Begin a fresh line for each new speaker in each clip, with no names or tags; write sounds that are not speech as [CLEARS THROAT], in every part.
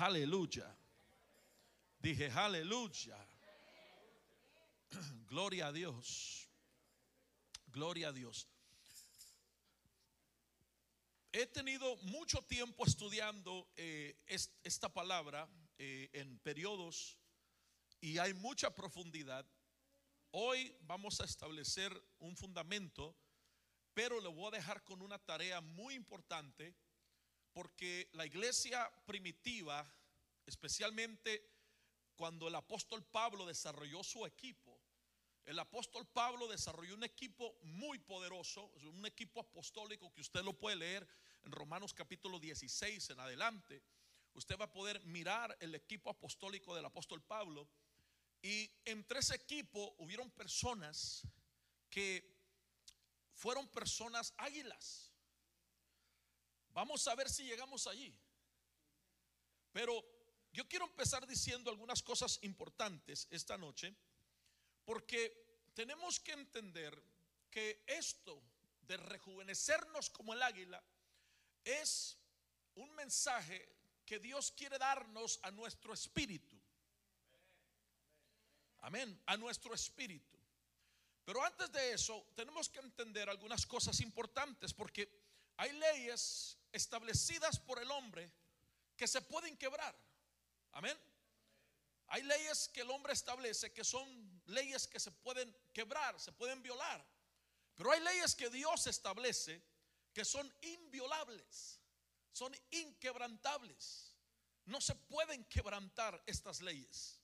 Aleluya. Dije, aleluya. [CLEARS THROAT] Gloria a Dios. Gloria a Dios. He tenido mucho tiempo estudiando eh, esta palabra eh, en periodos y hay mucha profundidad. Hoy vamos a establecer un fundamento, pero le voy a dejar con una tarea muy importante porque la iglesia primitiva, especialmente cuando el apóstol Pablo desarrolló su equipo, el apóstol Pablo desarrolló un equipo muy poderoso, un equipo apostólico que usted lo puede leer en Romanos capítulo 16 en adelante. Usted va a poder mirar el equipo apostólico del apóstol Pablo. Y entre ese equipo hubieron personas que fueron personas águilas. Vamos a ver si llegamos allí. Pero yo quiero empezar diciendo algunas cosas importantes esta noche porque tenemos que entender que esto de rejuvenecernos como el águila es un mensaje que Dios quiere darnos a nuestro espíritu. Amén, a nuestro espíritu. Pero antes de eso, tenemos que entender algunas cosas importantes porque hay leyes establecidas por el hombre que se pueden quebrar. Amén. Hay leyes que el hombre establece que son leyes que se pueden quebrar, se pueden violar. Pero hay leyes que Dios establece que son inviolables, son inquebrantables. No se pueden quebrantar estas leyes.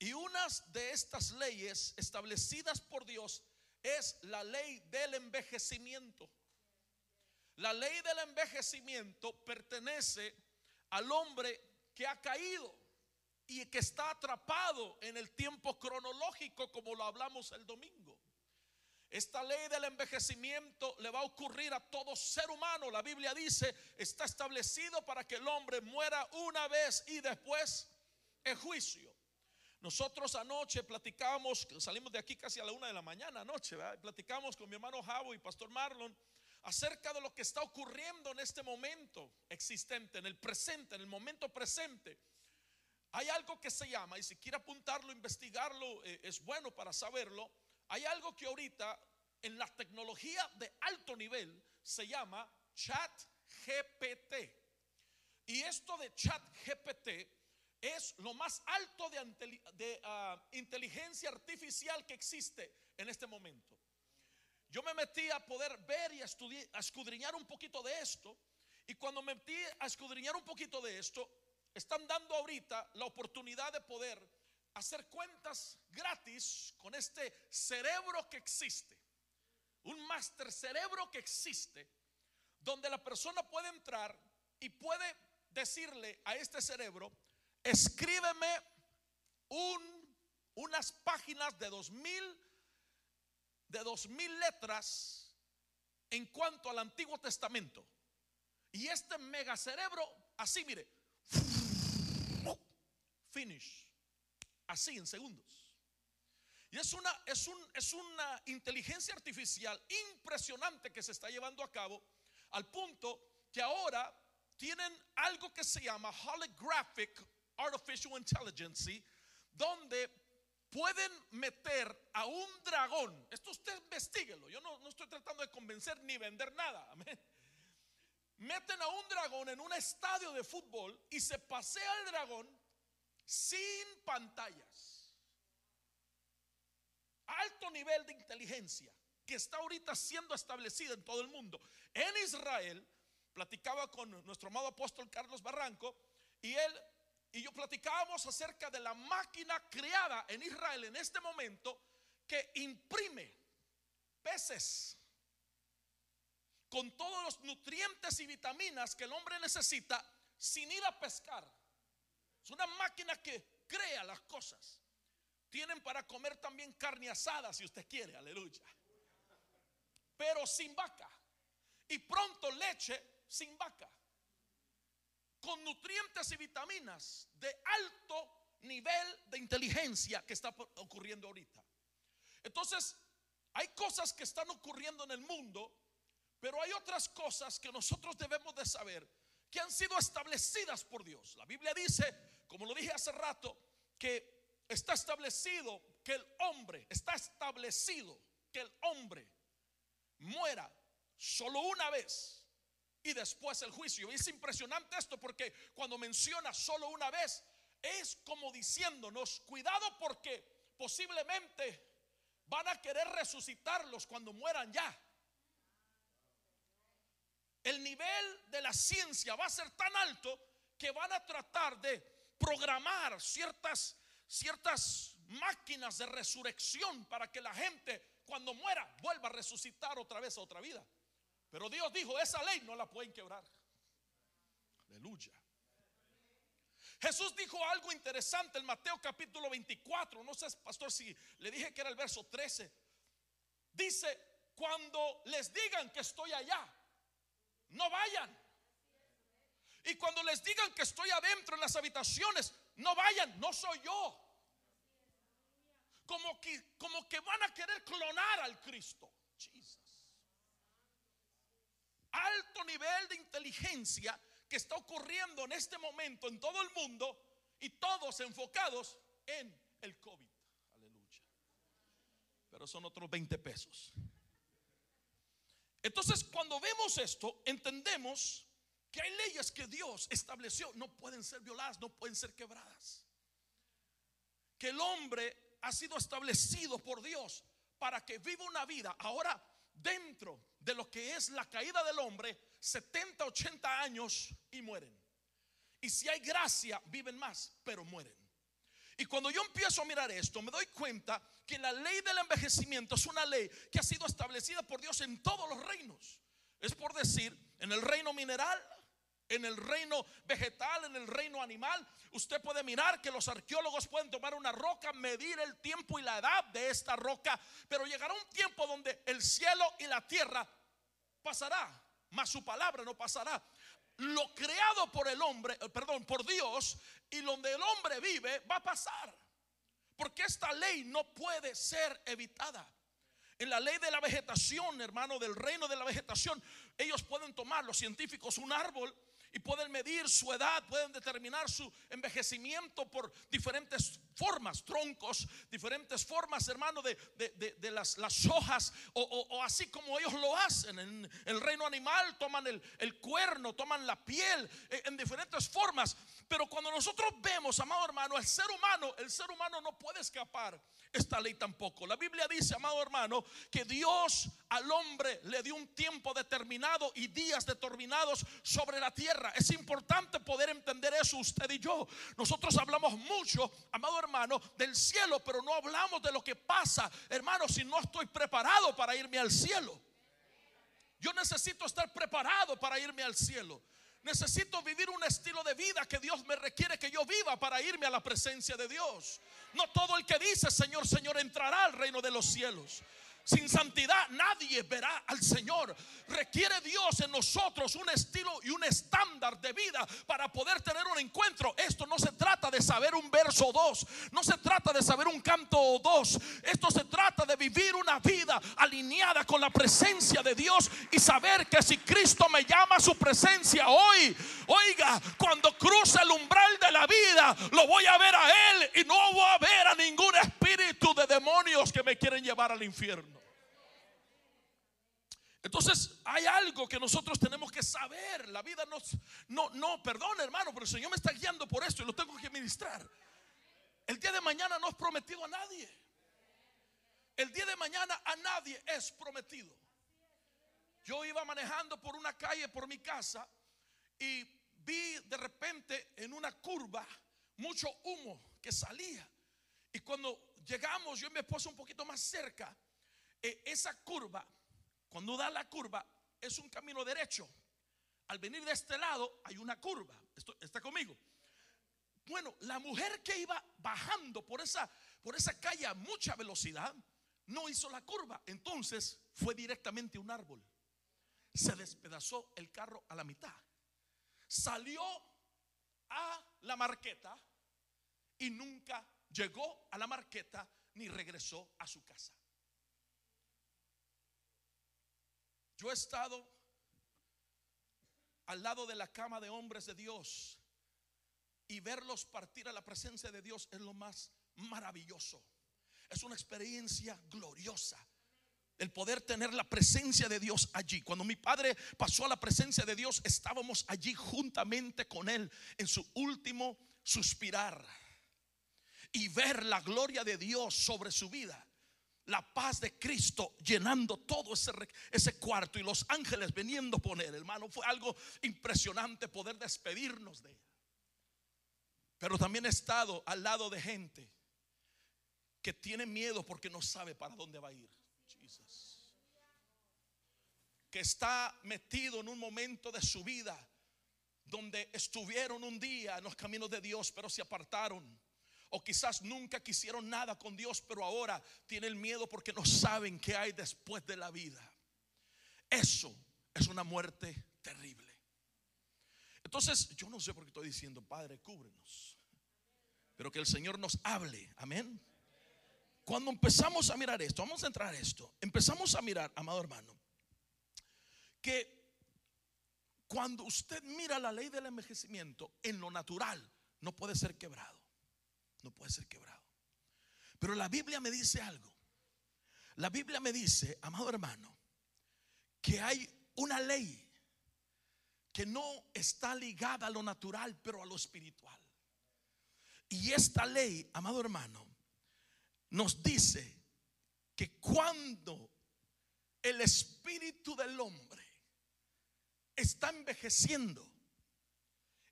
Y unas de estas leyes establecidas por Dios es la ley del envejecimiento. La ley del envejecimiento pertenece al hombre que ha caído y que está atrapado en el tiempo cronológico como lo hablamos el domingo. Esta ley del envejecimiento le va a ocurrir a todo ser humano. La Biblia dice, está establecido para que el hombre muera una vez y después en juicio. Nosotros anoche platicamos, salimos de aquí casi a la una de la mañana anoche, platicamos con mi hermano Javo y Pastor Marlon acerca de lo que está ocurriendo en este momento existente, en el presente, en el momento presente hay algo que se llama, y si quiere apuntarlo, investigarlo, eh, es bueno para saberlo. Hay algo que ahorita en la tecnología de alto nivel se llama chat GPT. Y esto de chat GPT es lo más alto de, ah, inteligencia artificial que existe en este momento. Yo me metí a poder ver y a, a escudriñar un poquito de esto. Y cuando me metí a escudriñar un poquito de esto, están dando ahorita la oportunidad de poder hacer cuentas gratis con este cerebro que existe. Un máster cerebro que existe, donde la persona puede entrar y puede decirle a este cerebro, escríbeme un, unas páginas de dos mil de dos mil letras en cuanto al Antiguo Testamento. Y este mega cerebro, así mire, finish. Así en segundos. Y es una, es, un, es una inteligencia artificial impresionante que se está llevando a cabo al punto que ahora tienen algo que se llama holographic artificial intelligence, donde pueden meter a un dragón. Esto usted investiguelo. Yo no, no estoy tratando de convencer ni vender nada. [LAUGHS] Amén meten a un dragón en un estadio de fútbol y se pasea el dragón sin pantallas. Alto nivel de inteligencia que está ahorita siendo establecida en todo el mundo. En Israel, platicaba con nuestro amado apóstol Carlos Barranco y él y yo platicábamos acerca de la máquina creada en Israel en este momento que imprime peces con todos los nutrientes y vitaminas que el hombre necesita sin ir a pescar. Es una máquina que crea las cosas. Tienen para comer también carne asada si usted quiere, aleluya. Pero sin vaca. Y pronto leche sin vaca. Con nutrientes y vitaminas de alto nivel de inteligencia que está ocurriendo ahorita. Entonces, hay cosas que están ocurriendo en el mundo pero hay otras cosas que nosotros debemos de saber que han sido establecidas por Dios. La Biblia dice, como lo dije hace rato, que está establecido que el hombre, está establecido que el hombre muera solo una vez y después el juicio. Es impresionante esto porque cuando menciona solo una vez, es como diciéndonos, cuidado porque posiblemente van a querer resucitarlos cuando mueran ya. El nivel de la ciencia va a ser tan alto que van a tratar de programar ciertas, ciertas máquinas de resurrección para que la gente cuando muera vuelva a resucitar otra vez a otra vida. Pero Dios dijo, esa ley no la pueden quebrar. Aleluya. Jesús dijo algo interesante en Mateo capítulo 24. No sé, pastor, si le dije que era el verso 13. Dice, cuando les digan que estoy allá, no vayan. Y cuando les digan que estoy adentro en las habitaciones, no vayan, no soy yo. Como que, como que van a querer clonar al Cristo. Alto nivel de inteligencia que está ocurriendo en este momento en todo el mundo y todos enfocados en el COVID. Aleluya. Pero son otros 20 pesos. Entonces, cuando vemos esto, entendemos que hay leyes que Dios estableció, no pueden ser violadas, no pueden ser quebradas. Que el hombre ha sido establecido por Dios para que viva una vida. Ahora, dentro de lo que es la caída del hombre, 70, 80 años y mueren. Y si hay gracia, viven más, pero mueren. Y cuando yo empiezo a mirar esto, me doy cuenta que la ley del envejecimiento es una ley que ha sido establecida por Dios en todos los reinos. Es por decir, en el reino mineral, en el reino vegetal, en el reino animal. Usted puede mirar que los arqueólogos pueden tomar una roca, medir el tiempo y la edad de esta roca, pero llegará un tiempo donde el cielo y la tierra pasará, mas su palabra no pasará lo creado por el hombre, eh, perdón, por Dios y donde el hombre vive va a pasar. Porque esta ley no puede ser evitada. En la ley de la vegetación, hermano, del reino de la vegetación, ellos pueden tomar, los científicos, un árbol y pueden medir su edad, pueden determinar su envejecimiento por diferentes formas, troncos, diferentes formas, hermano, de, las, hojas, o, así como ellos lo hacen. En el reino animal toman el, cuerno, toman la piel, eh, en diferentes formas. Pero cuando nosotros vemos, amado hermano, el ser humano, el ser humano no puede escapar esta ley tampoco. La Biblia dice, amado hermano, que Dios al hombre le dio un tiempo determinado y días determinados sobre la tierra. Es importante poder entender eso usted y yo. Nosotros hablamos mucho, amado hermano, del cielo, pero no hablamos de lo que pasa, hermano, si no estoy preparado para irme al cielo. Yo necesito estar preparado para irme al cielo. Necesito vivir un estilo de vida que Dios me requiere que yo viva para irme a la presencia de Dios. No todo el que dice Señor, Señor entrará al reino de los cielos. Sin santidad nadie verá al Señor. Requiere Dios en nosotros un estilo y un estándar de vida para poder tener un encuentro. Esto no se trata de saber un verso o dos. No se trata de saber un canto o dos. Esto se trata de vivir una vida alineada con la presencia de Dios y saber que si Cristo me llama a su presencia hoy, oiga, cuando cruce el umbral de la vida, lo voy a llevar al infierno. Entonces hay algo que nosotros tenemos que saber. La vida nos, no, no, perdón hermano, pero el Señor me está guiando por esto y lo tengo que ministrar. El día de mañana no es prometido a nadie. El día de mañana a nadie es prometido. Yo iba manejando por una calle por mi casa y vi de repente en una curva mucho humo que salía. Y cuando llegamos, yo y mi esposa un poquito más cerca, eh, esa curva cuando da la curva es un camino derecho. Al venir de este lado hay una curva. ¿Está conmigo? Bueno, la mujer que iba bajando por esa, por esa calle a mucha velocidad no hizo la curva. Entonces fue directamente un árbol. Se despedazó el carro a la mitad. Salió a la marqueta y nunca llegó a la marqueta ni regresó a su casa. Yo he estado al lado de la cama de hombres de Dios y verlos partir a la presencia de Dios es lo más maravilloso. Es una experiencia gloriosa. El poder tener la presencia de Dios allí. Cuando mi padre pasó a la presencia de Dios, estábamos allí juntamente con él en su último suspirar. Y ver la gloria de Dios sobre su vida la paz de Cristo llenando todo ese, ese cuarto y los ángeles veniendo a poner, hermano, fue algo impresionante poder despedirnos de él. Pero también he estado al lado de gente que tiene miedo porque no sabe para dónde va a ir. Que está metido en un momento de su vida donde estuvieron un día en los caminos de Dios, pero se apartaron o quizás nunca quisieron nada con Dios, pero ahora tienen miedo porque no saben qué hay después de la vida. Eso es una muerte terrible. Entonces, yo no sé por qué estoy diciendo, Padre, cúbrenos. Pero que el Señor nos hable. Amén. Cuando empezamos a mirar esto, vamos a entrar a esto. Empezamos a mirar, amado hermano, que cuando usted mira la ley del envejecimiento en lo natural, no puede ser quebrado no puede ser quebrado. Pero la Biblia me dice algo. La Biblia me dice, amado hermano, que hay una ley que no está ligada a lo natural, pero a lo espiritual. Y esta ley, amado hermano, nos dice que cuando el espíritu del hombre está envejeciendo,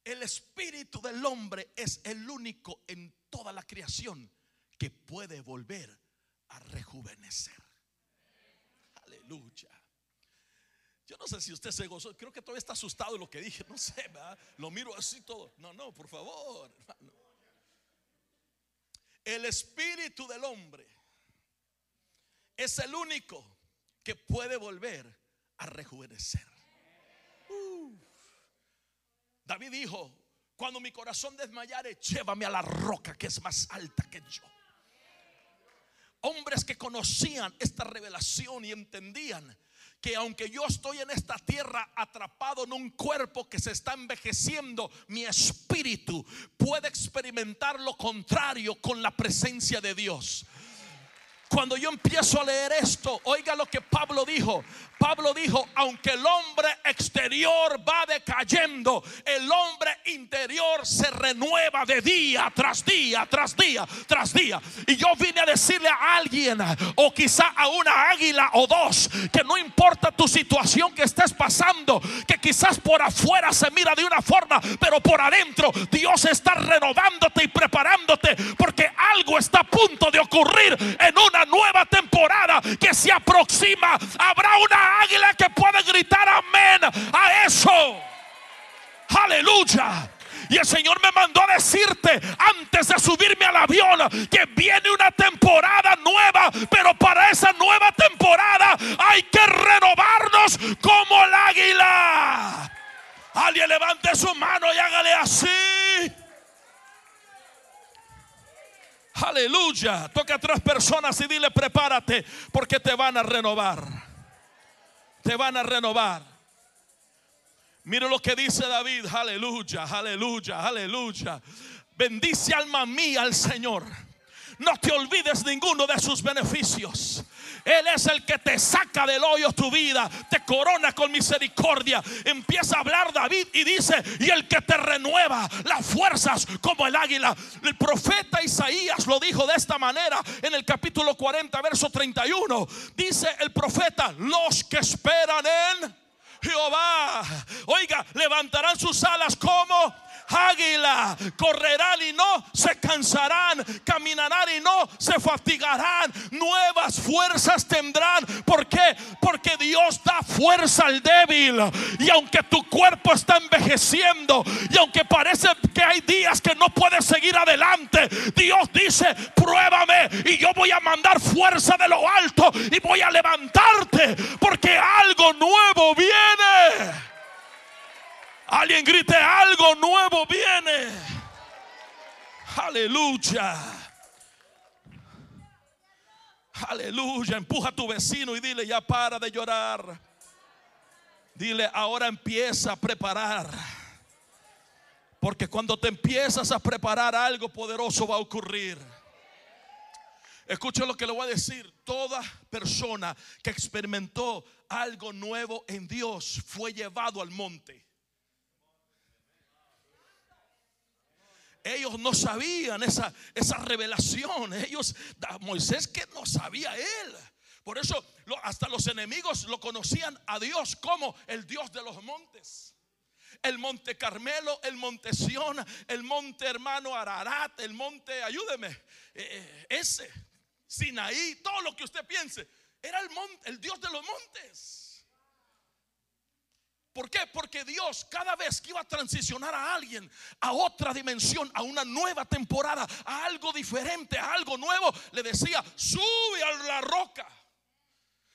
el espíritu del hombre es el único en toda la creación que puede volver a rejuvenecer. Aleluya. Yo no sé si usted se gozó, creo que todavía está asustado de lo que dije, no sé, ¿verdad? lo miro así todo. No, no, por favor, hermano. El espíritu del hombre es el único que puede volver a rejuvenecer. David dijo, cuando mi corazón desmayare, llévame a la roca que es más alta que yo. Hombres que conocían esta revelación y entendían que aunque yo estoy en esta tierra atrapado en un cuerpo que se está envejeciendo, mi espíritu puede experimentar lo contrario con la presencia de Dios. Cuando yo empiezo a leer esto, oiga lo que Pablo dijo. Pablo dijo, aunque el hombre exterior va decayendo, el hombre interior se renueva de día tras día, tras día, tras día. Y yo vine a decirle a alguien, o quizá a una águila o dos, que no importa tu situación que estés pasando, que quizás por afuera se mira de una forma, pero por adentro Dios está renovándote y preparándote, porque algo está a punto de ocurrir en nueva temporada que se aproxima. Habrá una águila que puede gritar amén a eso. Aleluya. Y el Señor me mandó a decirte antes de subirme al avión que viene una temporada nueva, pero para esa nueva temporada hay que renovarnos como el águila. Alguien levante su mano y hágale así. Aleluya. Toca a tres personas y dile prepárate porque te van a renovar. Te van a renovar. Mire lo que dice David. Aleluya, aleluya, aleluya. Bendice alma mía al Señor. No te olvides ninguno de sus beneficios. Él es el que te saca del hoyo tu vida, te corona con misericordia. Empieza a hablar David y dice, y el que te renueva las fuerzas como el águila. El profeta Isaías lo dijo de esta manera en el capítulo 40, verso 31. Dice el profeta, los que esperan en Jehová, oiga, levantarán sus alas como águila, correrán y no se cansarán, caminarán y no se fatigarán, nuevas fuerzas tendrán. ¿Por qué? Porque Dios da fuerza al débil. Y aunque tu cuerpo está envejeciendo y aunque parece que hay días que no puedes seguir adelante, Dios dice, pruébame y yo voy a mandar fuerza de lo alto y voy a levantarte porque algo nuevo viene. Alguien grite, algo nuevo viene. Aleluya. Aleluya. Empuja a tu vecino y dile, ya para de llorar. Dile, ahora empieza a preparar. Porque cuando te empiezas a preparar algo poderoso va a ocurrir. Escucha lo que le voy a decir. Toda persona que experimentó algo nuevo en Dios fue llevado al monte. Ellos no sabían esa, revelación. Ellos, Moisés que no sabía él. Por eso hasta los enemigos lo conocían a Dios como el Dios de los montes. El monte Carmelo, el monte Sión, el monte hermano Ararat, el monte, ayúdeme, eh, eh, ese, Sinaí, todo lo que usted piense. Era el, monte, el Dios de los montes. ¿Por qué? Porque Dios cada vez que iba a transicionar a alguien a otra dimensión, a una nueva temporada, a algo diferente, a algo nuevo, le decía, sube a la roca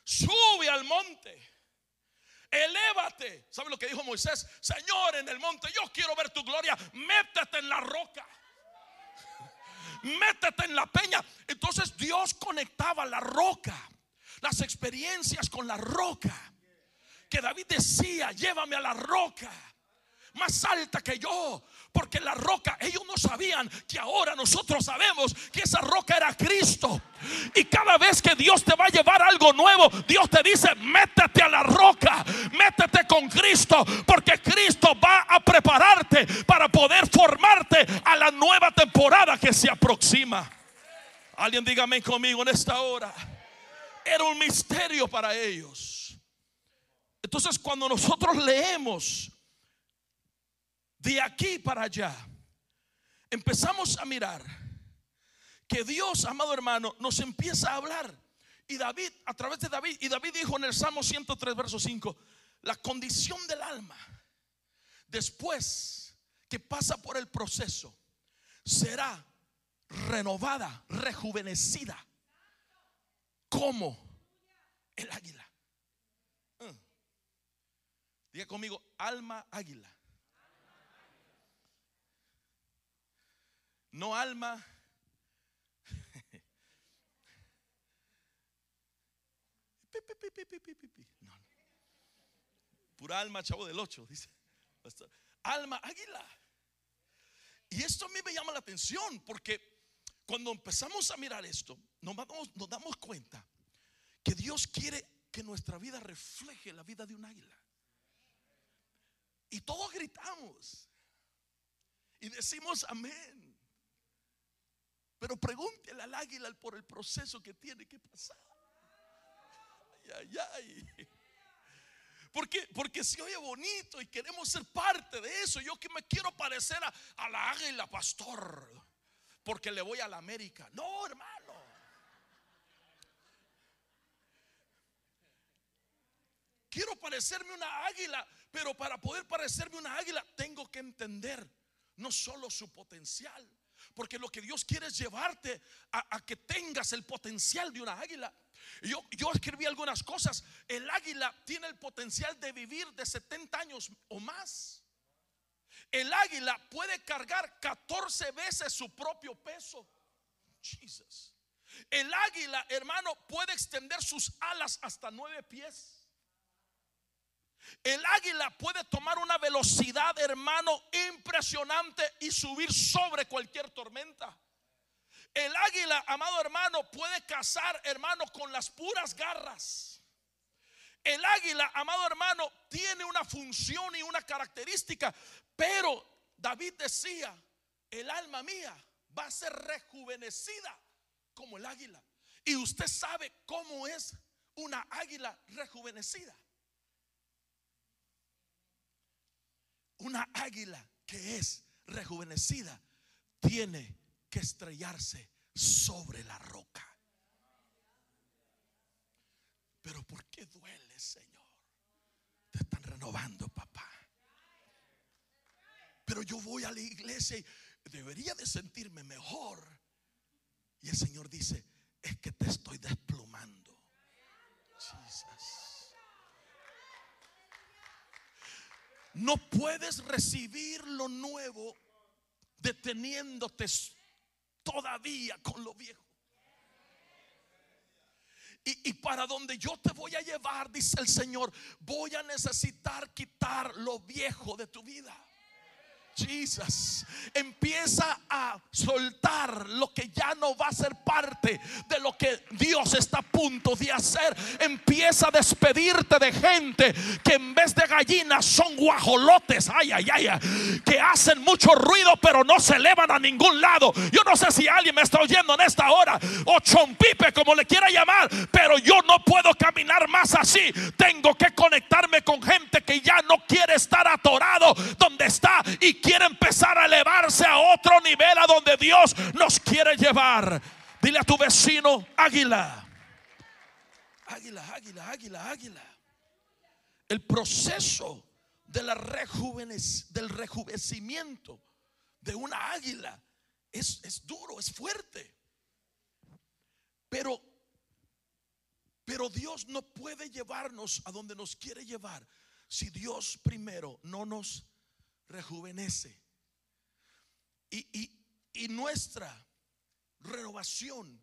sube al monte. Elévate. ¿Sabe lo que dijo Moisés? Señor, en el monte, yo quiero ver tu gloria. Métete en la roca. Métete en la peña. Entonces Dios conectaba la roca, las experiencias con la roca. Que David decía, llévame a la roca más alta que yo. Porque la roca, ellos no sabían que ahora nosotros sabemos que esa roca era Cristo. Y cada vez que Dios te va a llevar algo nuevo, Dios te dice, métete a la roca, métete con Cristo, porque Cristo va a prepararte para poder formarte a la nueva temporada que se aproxima. Alguien dígame conmigo en esta hora. Era un misterio para ellos. Entonces cuando nosotros leemos de aquí para allá, empezamos a mirar que Dios, amado hermano, nos empieza a hablar. Y David, a través de David, y David dijo en el Salmo 103, verso 5, la condición del alma, después que pasa por el proceso, será renovada, rejuvenecida, como el águila. Diga conmigo, alma águila. no alma. No. Pura alma, chavo del 8, dice. Alma águila. Y esto a mí me llama la atención porque cuando empezamos a mirar esto, nos damos, nos damos cuenta que Dios quiere que nuestra vida refleje la vida de un águila. Y todos gritamos y decimos amén. Pero pregúntele al águila por el proceso que tiene que pasar. Ay, ay, ay. Porque, porque se oye bonito y queremos ser parte de eso. Yo que me quiero parecer a, a la águila, pastor. Porque le voy a la América. No, hermano. Quiero parecerme una águila, pero para poder parecerme una águila tengo que entender no solo su potencial, porque lo que Dios quiere es llevarte a, que tengas el potencial de una águila. Yo, yo escribí algunas cosas. El águila tiene el potencial de vivir de 70 años o más. El águila puede cargar 14 veces su propio peso. Jesus. El águila, hermano, puede extender sus alas hasta nueve pies. El águila puede tomar una velocidad, hermano, impresionante y subir sobre cualquier tormenta. El águila, amado hermano, puede cazar, hermano, con las puras garras. El águila, amado hermano, tiene una función y una característica, pero David decía, el alma mía va a ser rejuvenecida como el águila. Y usted sabe cómo es una águila rejuvenecida. Una águila que es rejuvenecida tiene que estrellarse sobre la roca. Pero ¿por qué duele, Señor? Te están renovando, papá. Pero yo voy a la iglesia y debería de sentirme mejor. Y el Señor dice, es que te estoy desplumando. Jesus. No puedes recibir lo nuevo deteniéndote todavía con lo viejo. Y, para donde yo te voy a llevar, dice el Señor, voy a necesitar quitar lo viejo de tu vida. Jesus. Empieza a soltar lo que ya no va a ser parte de lo que Dios está a punto de hacer. Empieza a despedirte de gente que en vez de gallinas son guajolotes. Ay, ay, ay. Que hacen mucho ruido pero no se elevan a ningún lado. Yo no sé si alguien me está oyendo en esta hora. O chompipe como le quiera llamar. Pero yo no puedo caminar más así. Tengo que conectarme con gente que ya no quiere estar atorado y quiere empezar a elevarse a otro nivel a donde Dios nos quiere llevar. Dile a tu vecino, águila. Águila, águila, águila, águila. El proceso de la rejuvenec del rejuvenecimiento de una águila es, es duro, es fuerte. Pero, pero Dios no puede llevarnos a donde nos quiere llevar si Dios primero no nos rejuvenece. Y, y, nuestra renovación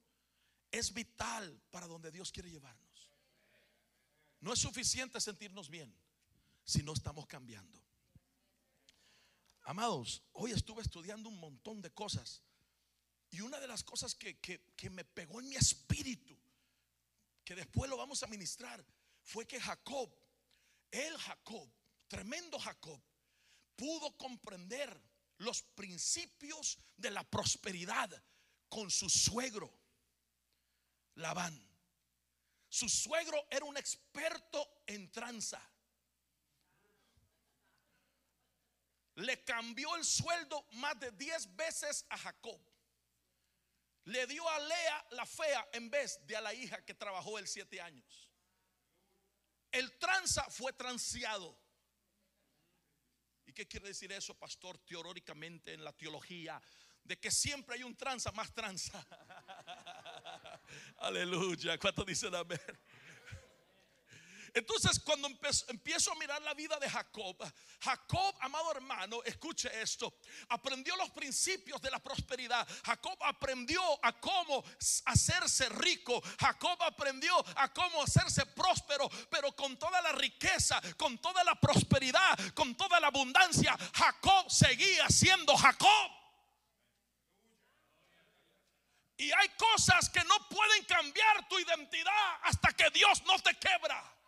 es vital para donde Dios quiere llevarnos. No es suficiente sentirnos bien si no estamos cambiando. Amados, hoy estuve estudiando un montón de cosas y una de las cosas que, que, que me pegó en mi espíritu, que después lo vamos a ministrar, fue que Jacob, el Jacob, tremendo Jacob, pudo comprender los principios de la prosperidad con su suegro, Labán. Su suegro era un experto en tranza. Le cambió el sueldo más de 10 veces a Jacob. Le dio a Lea la fea en vez de a la hija que trabajó él siete años. El tranza fue transeado. ¿Y qué quiere decir eso, pastor? Teóricamente en la teología, de que siempre hay un tranza más tranza. [LAUGHS] Aleluya. ¿Cuánto dicen amén? Entonces, cuando empiezo a mirar la vida de Jacob, Jacob, amado hermano, escuche esto, aprendió los principios de la prosperidad. Jacob aprendió a cómo hacerse rico. Jacob aprendió a cómo hacerse próspero, pero con toda la riqueza, con toda la prosperidad, con toda la abundancia, Jacob seguía siendo Jacob. Y hay cosas que no pueden cambiar tu identidad hasta que Dios no te quebra.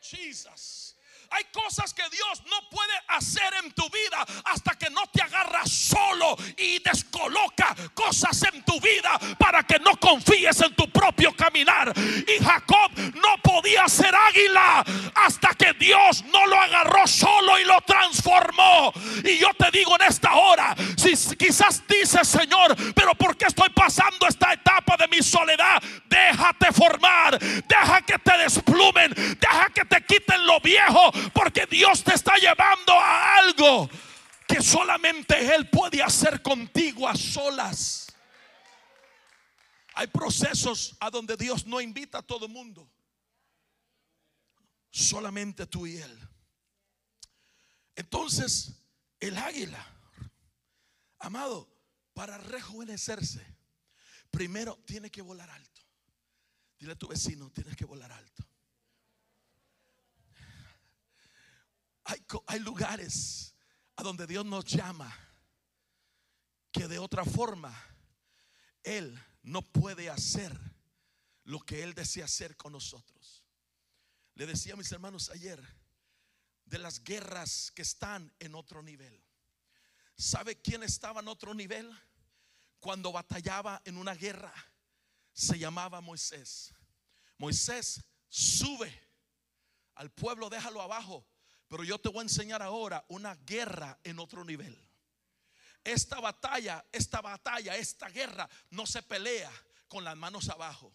Jesus. Hay cosas que Dios no puede hacer en tu vida hasta que no te agarra solo y descoloca cosas en tu vida para que no confíes en tu propio caminar. Y Jacob no podía ser águila hasta que Dios no lo agarró solo y lo transformó. Y yo te digo en esta hora, si quizás dices, Señor, pero ¿por qué estoy pasando esta etapa de mi soledad? Déjate formar, deja que te desplumen, deja que te quiten lo viejo porque Dios te está llevando a algo que solamente Él puede hacer contigo a solas. Hay procesos a donde Dios no invita a todo mundo. Solamente tú y Él. Entonces, el águila, amado, para rejuvenecerse, primero tiene que volar alto. Dile a tu vecino, tienes que volar alto. Hay, lugares a donde Dios nos llama que de otra forma Él no puede hacer lo que Él desea hacer con nosotros. Le decía a mis hermanos ayer de las guerras que están en otro nivel. ¿Sabe quién estaba en otro nivel? Cuando batallaba en una guerra, se llamaba Moisés. Moisés sube al pueblo, déjalo abajo pero yo te voy a enseñar ahora una guerra en otro nivel. Esta batalla, esta batalla, esta guerra no se pelea con las manos abajo.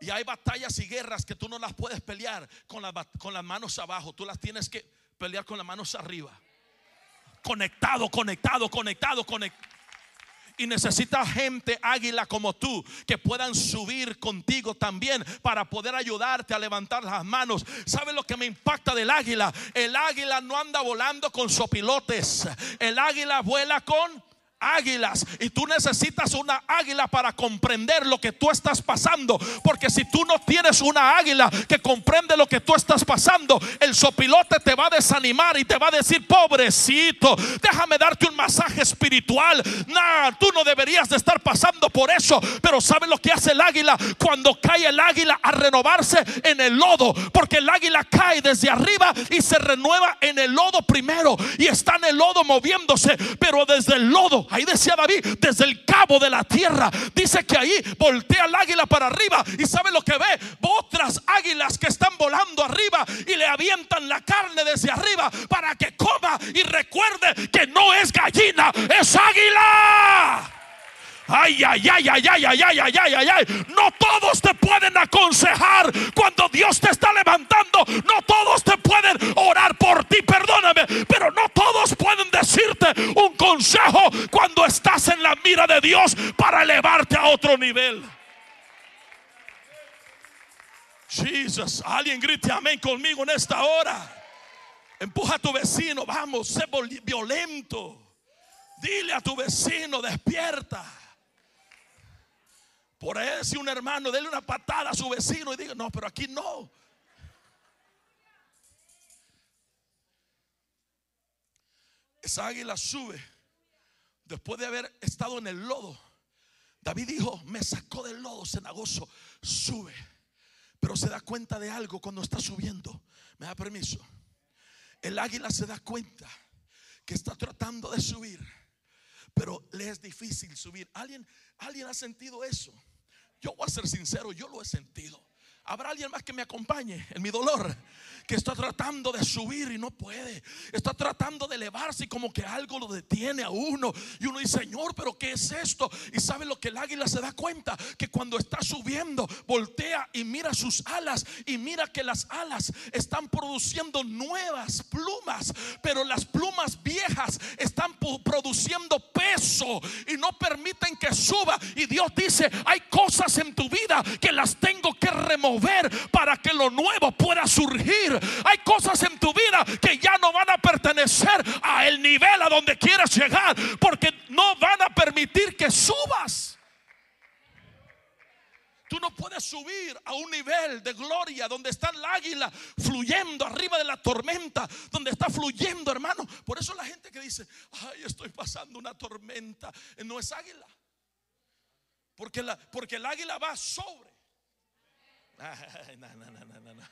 Y hay batallas y guerras que tú no las puedes pelear con, con las manos abajo. Tú las tienes que pelear con las manos arriba. Conectado, conectado, conectado, conectado. Y necesitas gente águila como tú que puedan subir contigo también para poder ayudarte a levantar las manos. ¿Sabe lo que me impacta del águila? El águila no anda volando con sopilotes. El águila vuela con águilas. Y tú necesitas una águila para comprender lo que tú estás pasando. Porque si tú no tienes una águila que comprende lo que tú estás pasando el sopilote te va a desanimar y te va a decir pobrecito déjame darte un masaje espiritual nah, tú no deberías de estar pasando por eso. Pero ¿sabes lo que hace el águila cuando cae el águila a renovarse en el lodo. Porque el águila cae desde arriba y se renueva en el lodo primero. Y está en el lodo moviéndose. Pero desde el lodo Ahí decía David, desde el cabo de la tierra. Dice que ahí voltea el águila para arriba y sabe lo que ve. Otras águilas que están volando arriba y le avientan la carne desde arriba para que coma y recuerde que no es gallina, es águila. Ay, ay, ay, ay, ay, ay, ay, ay, ay, ay, No todos te pueden aconsejar cuando Dios te está levantando. No todos te pueden orar por ti, perdóname. Pero no todos pueden decirte un consejo cuando estás en la mira de Dios para elevarte a otro nivel. Jesus, alguien grite amén conmigo en esta hora. Empuja a tu vecino, vamos, sé violento. Dile a tu vecino, despierta. Por ahí si un hermano, dele una patada a su vecino y diga, no, pero aquí no. Esa águila sube después de haber estado en el lodo. David dijo, me sacó del lodo cenagoso, sube. Pero se da cuenta de algo cuando está subiendo. Me da permiso. El águila se da cuenta que está tratando de subir, pero le es difícil subir. ¿Alguien, ¿Alguien ha sentido eso? Yo voy a ser sincero, yo lo he sentido. Habrá alguien más que me acompañe en mi dolor que está tratando de subir y no puede. Está tratando de elevarse y como que algo lo detiene a uno. Y uno dice, Señor, pero ¿qué es esto? Y sabe lo que el águila se da cuenta, que cuando está subiendo, voltea y mira sus alas y mira que las alas están produciendo nuevas plumas, pero las plumas viejas están produciendo peso y no permiten que suba. Y Dios dice, hay cosas en tu vida que las tengo que remover para que lo nuevo pueda surgir. Hay cosas en tu vida que ya no van a pertenecer a el nivel a donde quieres llegar porque no van a permitir que subas. Tú no puedes subir a un nivel de gloria donde está el águila fluyendo arriba de la tormenta, donde está fluyendo, hermano. Por eso la gente que dice, ay, estoy pasando una tormenta, no es águila. Porque, la, porque el águila va sobre. No, no, no, no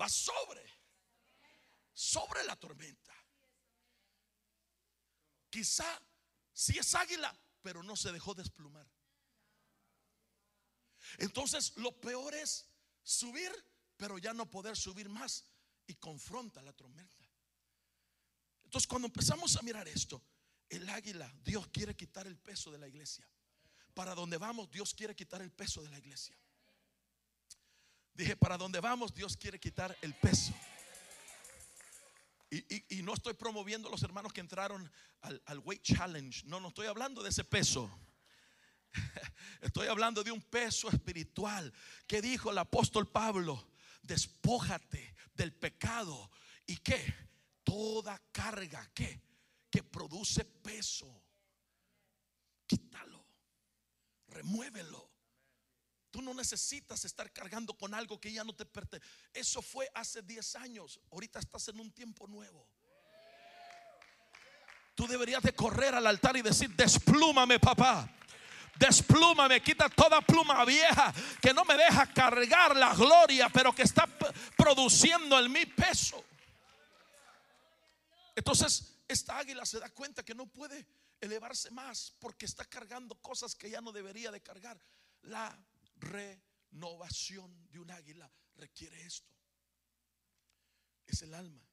va sobre, sobre la tormenta. Quizá si es águila, pero no se dejó desplumar. Entonces lo peor es subir, pero ya no poder subir más y confronta la tormenta. Entonces cuando empezamos a mirar esto, el águila, Dios quiere quitar el peso de la iglesia. Para donde vamos, Dios quiere quitar el peso de la iglesia. Dije, para donde vamos, Dios quiere quitar el peso. Y, no estoy promoviendo a los hermanos que entraron al, al Weight Challenge. No, no estoy hablando de ese peso. [LAUGHS] Estoy hablando de un peso espiritual que dijo el apóstol Pablo, despójate del pecado y que toda carga que que produce peso, quítalo, remuévelo. Tú no necesitas estar cargando con algo que ya no te pertenece. Eso fue hace 10 años. Ahorita estás en un tiempo nuevo. Tú deberías de correr al altar y decir, desplúmame papá. Desplúmame, quita toda pluma vieja que no me deja cargar la gloria, pero que está produciendo en mi peso. Entonces, esta águila se da cuenta que no puede elevarse más porque está cargando cosas que ya no debería de cargar. La renovación de un águila requiere esto. Es el alma.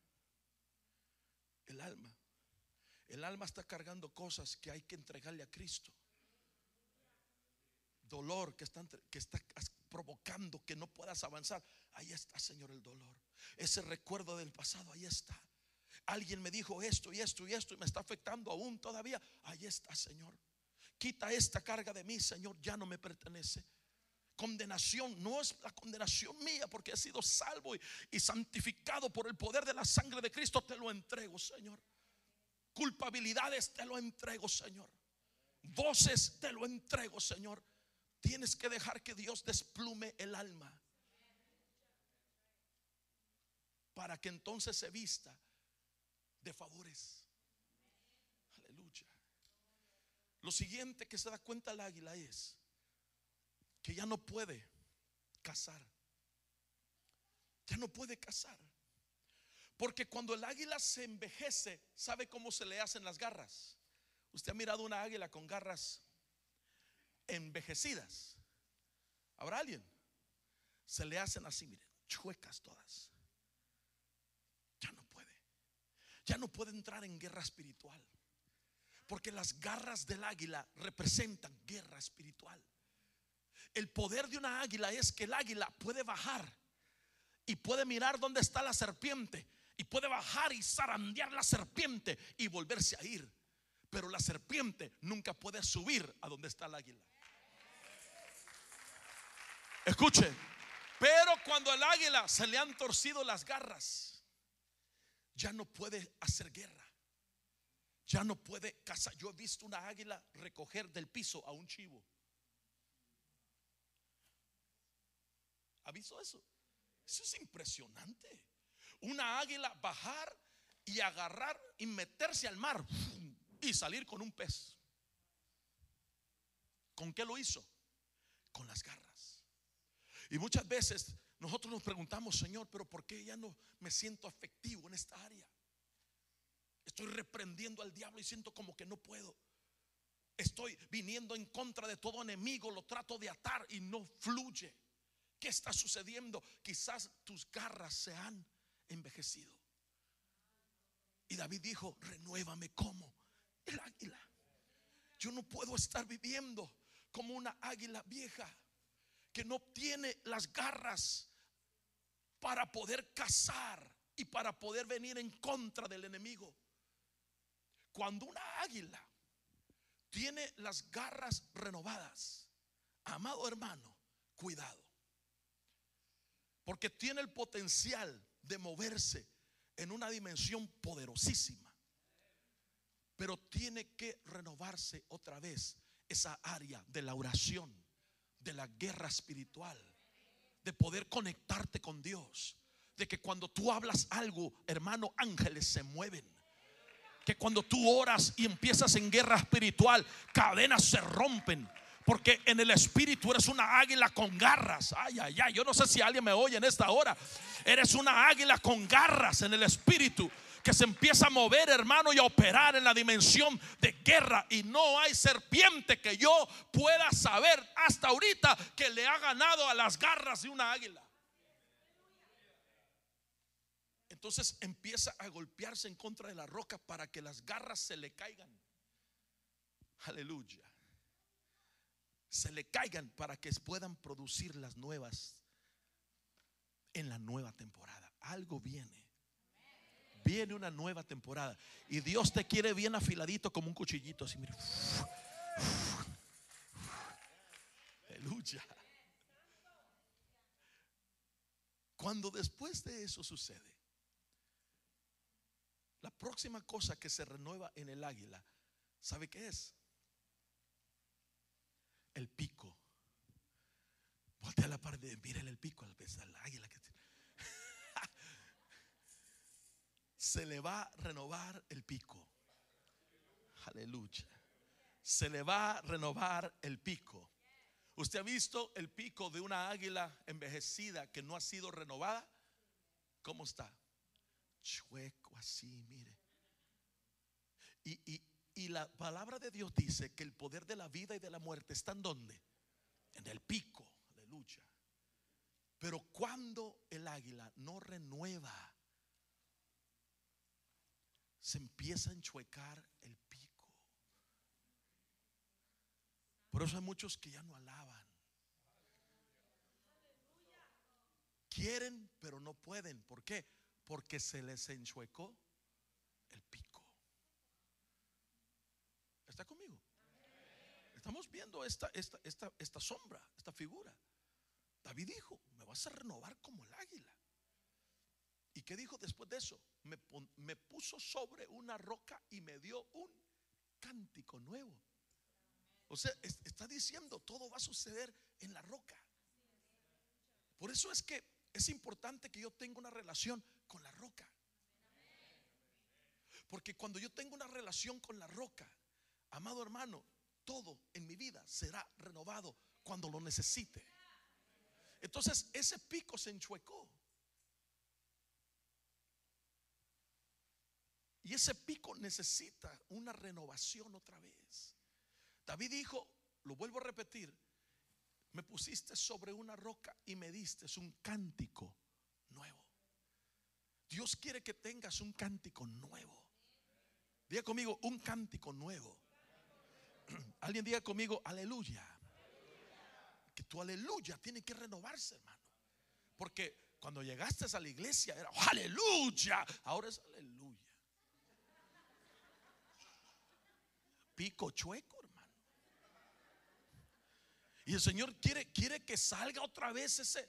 El alma. El alma está cargando cosas que hay que entregarle a Cristo. Dolor que está, que está provocando que no puedas avanzar. Ahí está, Señor, el dolor. Ese recuerdo del pasado, ahí está. Alguien me dijo esto y esto y esto y me está afectando aún todavía. Ahí está, Señor. Quita esta carga de mí, Señor, ya no me pertenece condenación no es la condenación mía porque he sido salvo y, santificado por el poder de la sangre de Cristo. Te lo entrego, Señor. Culpabilidades te lo entrego, Señor. Voces te lo entrego, Señor. Tienes que dejar que Dios desplume el alma. Para que entonces se vista de favores. Aleluya. Lo siguiente que se da cuenta el águila es que ya no puede cazar. Ya no puede cazar. Porque cuando el águila se envejece, ¿sabe cómo se le hacen las garras? Usted ha mirado una águila con garras envejecidas. ¿Habrá alguien? Se le hacen así, miren, chuecas todas. Ya no puede. Ya no puede entrar en guerra espiritual. Porque las garras del águila representan guerra espiritual. El poder de una águila es que el águila puede bajar y puede mirar dónde está la serpiente y puede bajar y zarandear la serpiente y volverse a ir. Pero la serpiente nunca puede subir a donde está el águila. Escuche, pero cuando el águila se le han torcido las garras, ya no puede hacer guerra. Ya no puede cazar. Yo he visto una águila recoger del piso a un chivo. ¿Ha visto eso? Eso es impresionante. Una águila bajar y agarrar y meterse al mar y salir con un pez. ¿Con qué lo hizo? Con las garras. Y muchas veces nosotros nos preguntamos, Señor, pero ¿por qué ya no me siento efectivo en esta área? Estoy reprendiendo al diablo y siento como que no puedo. Estoy viniendo en contra de todo enemigo, lo trato de atar y no fluye. ¿Qué está sucediendo? Quizás tus garras se han envejecido. Y David dijo, renuévame como el águila. Yo no puedo estar viviendo como una águila vieja que no tiene las garras para poder cazar y para poder venir en contra del enemigo. Cuando una águila tiene las garras renovadas, amado hermano, cuidado. Porque tiene el potencial de moverse en una dimensión poderosísima. Pero tiene que renovarse otra vez esa área de la oración, de la guerra espiritual, de poder conectarte con Dios. De que cuando tú hablas algo, hermano, ángeles se mueven. Que cuando tú oras y empiezas en guerra espiritual, cadenas se rompen porque en el espíritu eres una águila con garras. Ay, ay, ay. Yo no sé si alguien me oye en esta hora. Eres una águila con garras en el espíritu que se empieza a mover, hermano, y a operar en la dimensión de guerra. Y no hay serpiente que yo pueda saber hasta ahorita que le ha ganado a las garras de una águila. Entonces empieza a golpearse en contra de la roca para que las garras se le caigan. Aleluya se le caigan para que puedan producir las nuevas en la nueva temporada. Algo viene. Viene una nueva temporada. Y Dios te quiere bien afiladito como un cuchillito. Así, mire. Aleluya. Cuando después de eso sucede, la próxima cosa que se renueva en el águila, ¿sabe qué es? El pico. Voltea la pared, miren el pico, al águila que [LAUGHS] se le va a renovar el pico. Aleluya. Se le va a renovar el pico. ¿Usted ha visto el pico de una águila envejecida que no ha sido renovada? ¿Cómo está? Chueco así, mire. Y, y, y la palabra de Dios dice que el poder de la vida y de la muerte está en donde? En el pico, aleluya. Pero cuando el águila no renueva, se empieza a enchuecar el pico. Por eso hay muchos que ya no alaban. Quieren, pero no pueden. ¿Por qué? Porque se les enchuecó el pico. ¿Está conmigo? Estamos viendo esta, esta, esta, esta sombra, esta figura. David dijo, me vas a renovar como el águila. ¿Y qué dijo después de eso? Me, puso sobre una roca y me dio un cántico nuevo. O sea, es- está diciendo, todo va a suceder en la roca. Por eso es que es importante que yo tenga una relación con la roca. Porque cuando yo tengo una relación con la roca, amado hermano, todo en mi vida será renovado cuando lo necesite. Entonces ese pico se enchuecó. Y ese pico necesita una renovación otra vez. David dijo, lo vuelvo a repetir, me pusiste sobre una roca y me diste un cántico nuevo. Dios quiere que tengas un cántico nuevo. Diga conmigo, un cántico nuevo. [CLEARS THROAT] Alguien diga conmigo, aleluya. Que tu aleluya tiene que renovarse, hermano. Porque cuando llegaste a la iglesia era aleluya. Ahora es aleluya. Pico chueco, hermano. Y el Señor quiere, quiere que salga otra vez ese.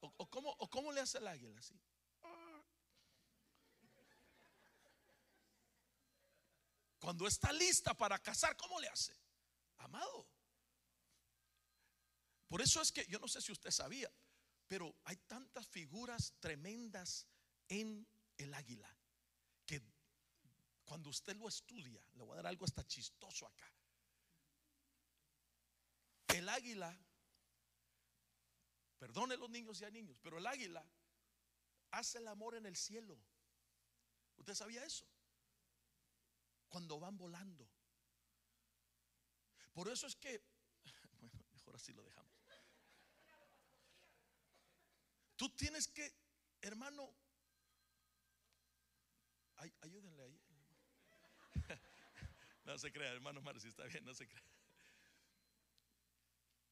¿O, o cómo, o cómo le hace el águila así? Cuando está lista para cazar, ¿cómo le hace? Amado. Por eso es que yo no sé si usted sabía, pero hay tantas figuras tremendas en el águila que cuando usted lo estudia, le voy a dar algo hasta chistoso acá. El águila, perdone los niños y a niños, pero el águila hace el amor en el cielo. ¿Usted sabía eso? Cuando van volando. Por eso es que, [LAUGHS] bueno, mejor así lo dejamos. Tú tienes que, hermano, ay- ayúdenle ahí. [LAUGHS] No se crea, hermano Marcio, está bien, no se crea.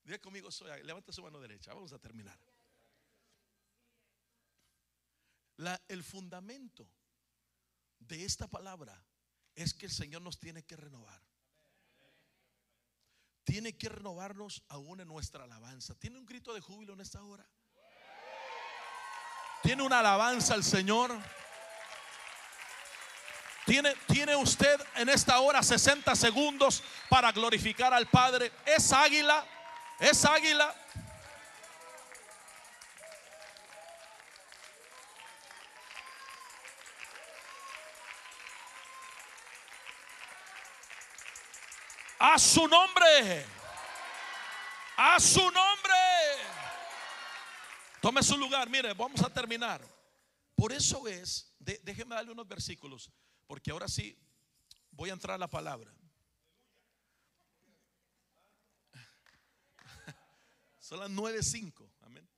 Diga conmigo, soy, levanta su mano derecha, vamos a terminar. El fundamento de esta palabra es que el Señor nos tiene que renovar. Tiene que renovarnos aún en nuestra alabanza. ¿Tiene un grito de júbilo en esta hora? ¿Tiene una alabanza al Señor? ¿Tiene, tiene usted en esta hora 60 segundos para glorificar al Padre? Es águila, es águila. Su nombre. A su nombre. Tome su lugar. Mire, vamos a terminar. Por eso es, de- déjeme darle unos versículos, porque ahora sí voy a entrar a la palabra. [LAUGHS] Son las 9.05. Amén.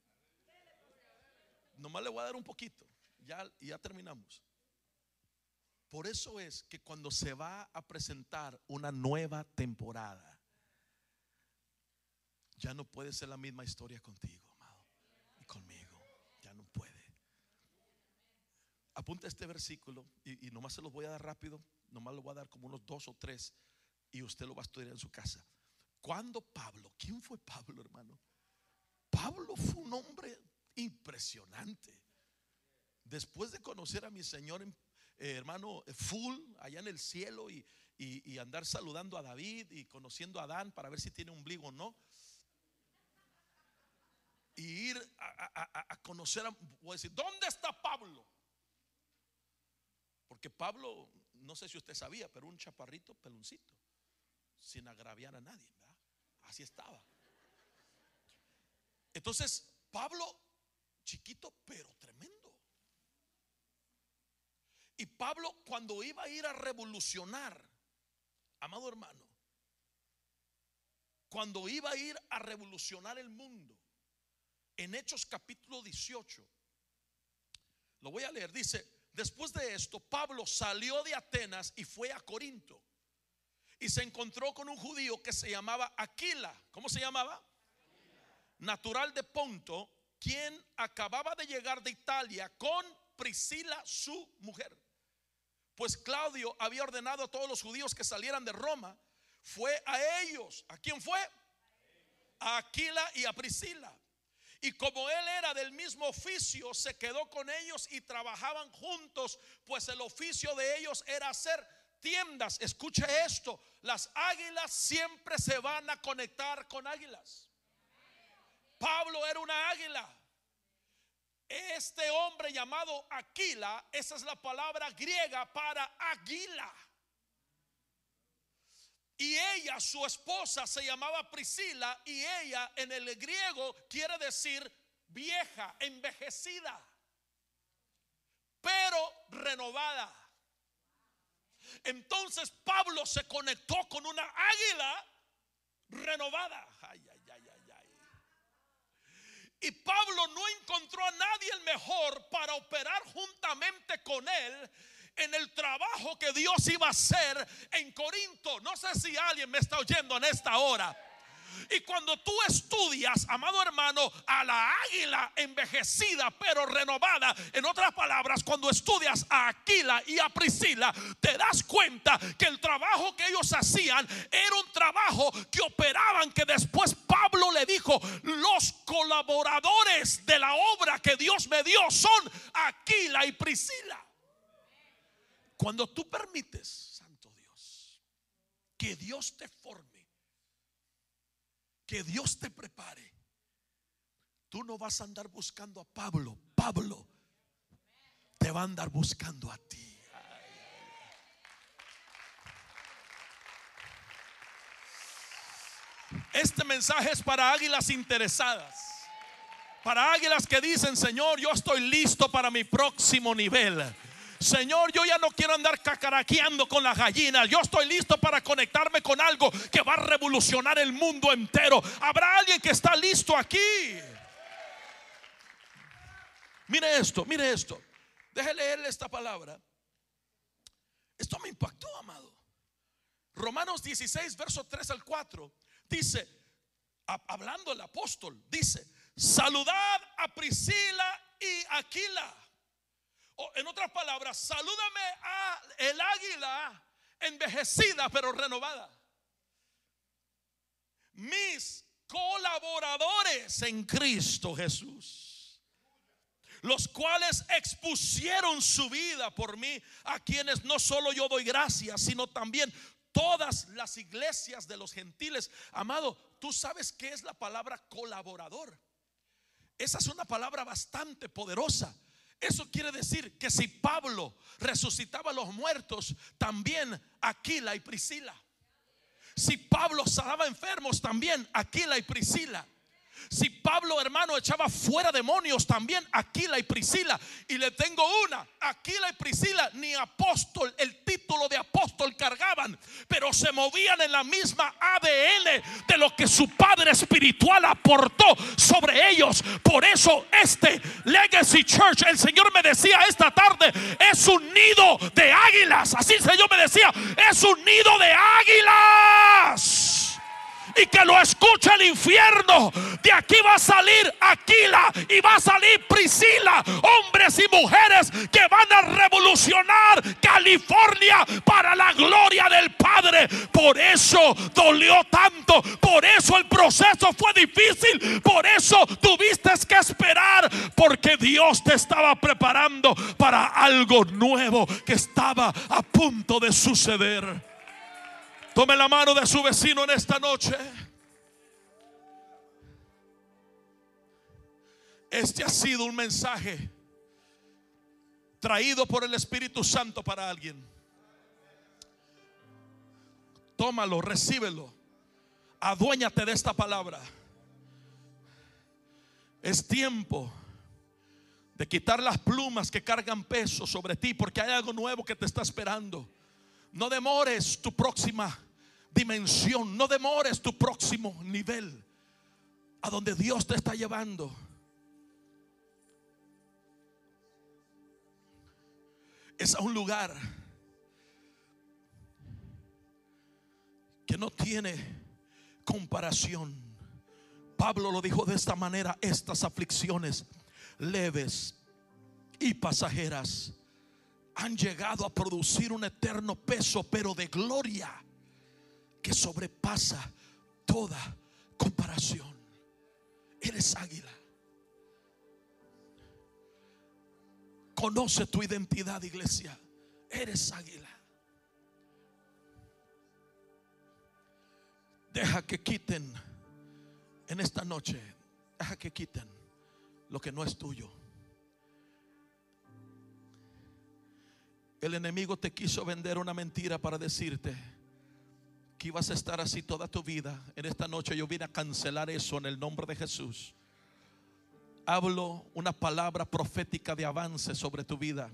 Nomás le voy a dar un poquito. Ya, ya terminamos. Por eso es que cuando se va a presentar una nueva temporada, ya no puede ser la misma historia contigo, amado, y conmigo. Ya no puede. Apunta este versículo y, nomás se los voy a dar rápido, nomás lo voy a dar como unos dos o tres y usted lo va a estudiar en su casa. Cuando Pablo, ¿quién fue Pablo, hermano? Pablo fue un hombre impresionante. Después de conocer a mi Señor, eh, hermano, eh, full allá en el cielo y, y- y andar saludando a David y conociendo a Adán para ver si tiene ombligo o no. Y ir a, a- a- conocer a, voy a decir, ¿dónde está Pablo? Porque Pablo, no sé si usted sabía, pero un chaparrito peloncito, sin agraviar a nadie. Así estaba. Entonces, Pablo, chiquito, pero tremendo. Y Pablo, cuando iba a ir a revolucionar, amado hermano, cuando iba a ir a revolucionar el mundo, en Hechos capítulo 18, lo voy a leer, dice, después de esto, Pablo salió de Atenas y fue a Corinto. Y se encontró con un judío que se llamaba Aquila. ¿Cómo se llamaba? natural de Ponto, quien acababa de llegar de Italia con Priscila, su mujer. Pues Claudio había ordenado a todos los judíos que salieran de Roma. Fue a ellos. ¿A quién fue? A Aquila y a Priscila. Y como él era del mismo oficio, se quedó con ellos y trabajaban juntos, pues el oficio de ellos era hacer tiendas. Escuche esto, las águilas siempre se van a conectar con águilas. Pablo era una águila. Este hombre llamado Aquila, esa es la palabra griega para águila. Y ella, su esposa, se llamaba Priscila y ella en el griego quiere decir vieja, envejecida, pero renovada. Entonces Pablo se conectó con una águila renovada. Ay. Y Pablo no encontró a nadie el mejor para operar juntamente con él en el trabajo que Dios iba a hacer en Corinto. No sé si alguien me está oyendo en esta hora. Y cuando tú estudias, amado hermano, a la águila envejecida pero renovada, en otras palabras, cuando estudias a Aquila y a Priscila, te das cuenta que el trabajo que ellos hacían era un trabajo que operaban, que después Pablo le dijo, los colaboradores de la obra que Dios me dio son Aquila y Priscila. Cuando tú permites, Santo Dios, que Dios te forme, que Dios te prepare, tú no vas a andar buscando a Pablo, Pablo te va a andar buscando a ti. Este mensaje es para águilas interesadas. Para águilas que dicen, Señor, yo estoy listo para mi próximo nivel. Señor, yo ya no quiero andar cacaraqueando con las gallinas. Yo estoy listo para conectarme con algo que va a revolucionar el mundo entero. ¿Habrá alguien que está listo aquí? Mire esto, mire esto. Deje leerle esta palabra. Esto me impactó, amado. Romanos 16, verso 3 al 4. Dice, hablando el apóstol, dice, saludad a Priscila y Aquila en otras palabras, salúdame a el águila envejecida pero renovada. Mis colaboradores en Cristo Jesús, los cuales expusieron su vida por mí, a quienes no solo yo doy gracias, sino también todas las iglesias de los gentiles. Amado, tú sabes qué es la palabra colaborador. Esa es una palabra bastante poderosa. Eso quiere decir que si Pablo resucitaba a los muertos, también Aquila y Priscila. Si Pablo sanaba enfermos, también Aquila y Priscila. Si Pablo, hermano, echaba fuera demonios, también Aquila y Priscila. Y le tengo una, Aquila y Priscila, ni apóstol, el de apóstol cargaban, pero se movían en la misma ADN de lo que su padre espiritual aportó sobre ellos. Por eso este Legacy Church, el Señor me decía esta tarde, es un nido de águilas. Así el Señor me decía, es un nido de águilas y que lo escuche el infierno. De aquí va a salir Aquila y va a salir Priscila, hombres y mujeres que van a revolucionar California para la gloria del Padre. Por eso dolió tanto, por eso el proceso fue difícil, por eso tuviste que esperar, porque Dios te estaba preparando para algo nuevo que estaba a punto de suceder. Tome la mano de su vecino en esta noche. Este ha sido un mensaje traído por el Espíritu Santo para alguien. Tómalo, recíbelo. Aduéñate de esta palabra. Es tiempo de quitar las plumas que cargan peso sobre ti porque hay algo nuevo que te está esperando. No demores tu próxima dimensión, no demores tu próximo nivel a donde Dios te está llevando. Es a un lugar que no tiene comparación. Pablo lo dijo de esta manera, estas aflicciones leves y pasajeras han llegado a producir un eterno peso, pero de gloria que sobrepasa toda comparación. Eres águila. Conoce tu identidad, iglesia. Eres águila. Deja que quiten en esta noche. Deja que quiten lo que no es tuyo. El enemigo te quiso vender una mentira para decirte que ibas a estar así toda tu vida. En esta noche yo vine a cancelar eso en el nombre de Jesús. Hablo una palabra profética de avance sobre tu vida.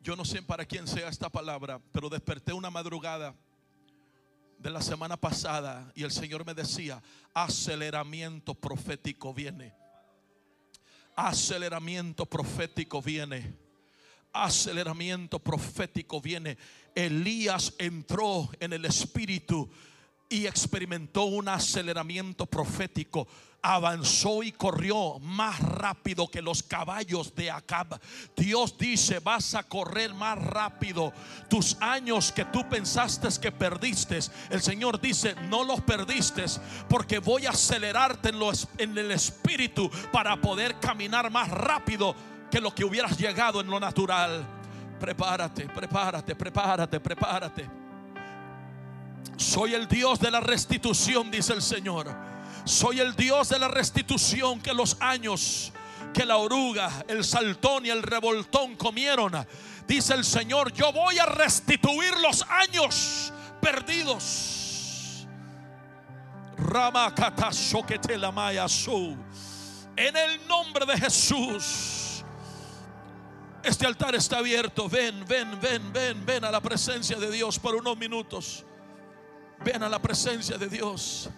Yo no sé para quién sea esta palabra, pero desperté una madrugada de la semana pasada y el Señor me decía, aceleramiento profético viene. Aceleramiento profético viene. Aceleramiento profético viene. Elías entró en el espíritu y experimentó un aceleramiento profético. Avanzó y corrió más rápido que los caballos de Acab. Dios dice, vas a correr más rápido. Tus años que tú pensaste que perdiste, el Señor dice, no los perdiste porque voy a acelerarte en, en el espíritu para poder caminar más rápido que lo que hubieras llegado en lo natural. Prepárate, prepárate, prepárate, prepárate. Soy el Dios de la restitución, dice el Señor. Soy el Dios de la restitución que los años que la oruga, el saltón y el revoltón comieron. Dice el Señor, yo voy a restituir los años perdidos. Rama En el nombre de Jesús. Este altar está abierto. Ven, ven, ven, ven, ven a la presencia de Dios por unos minutos. Ven a la presencia de Dios.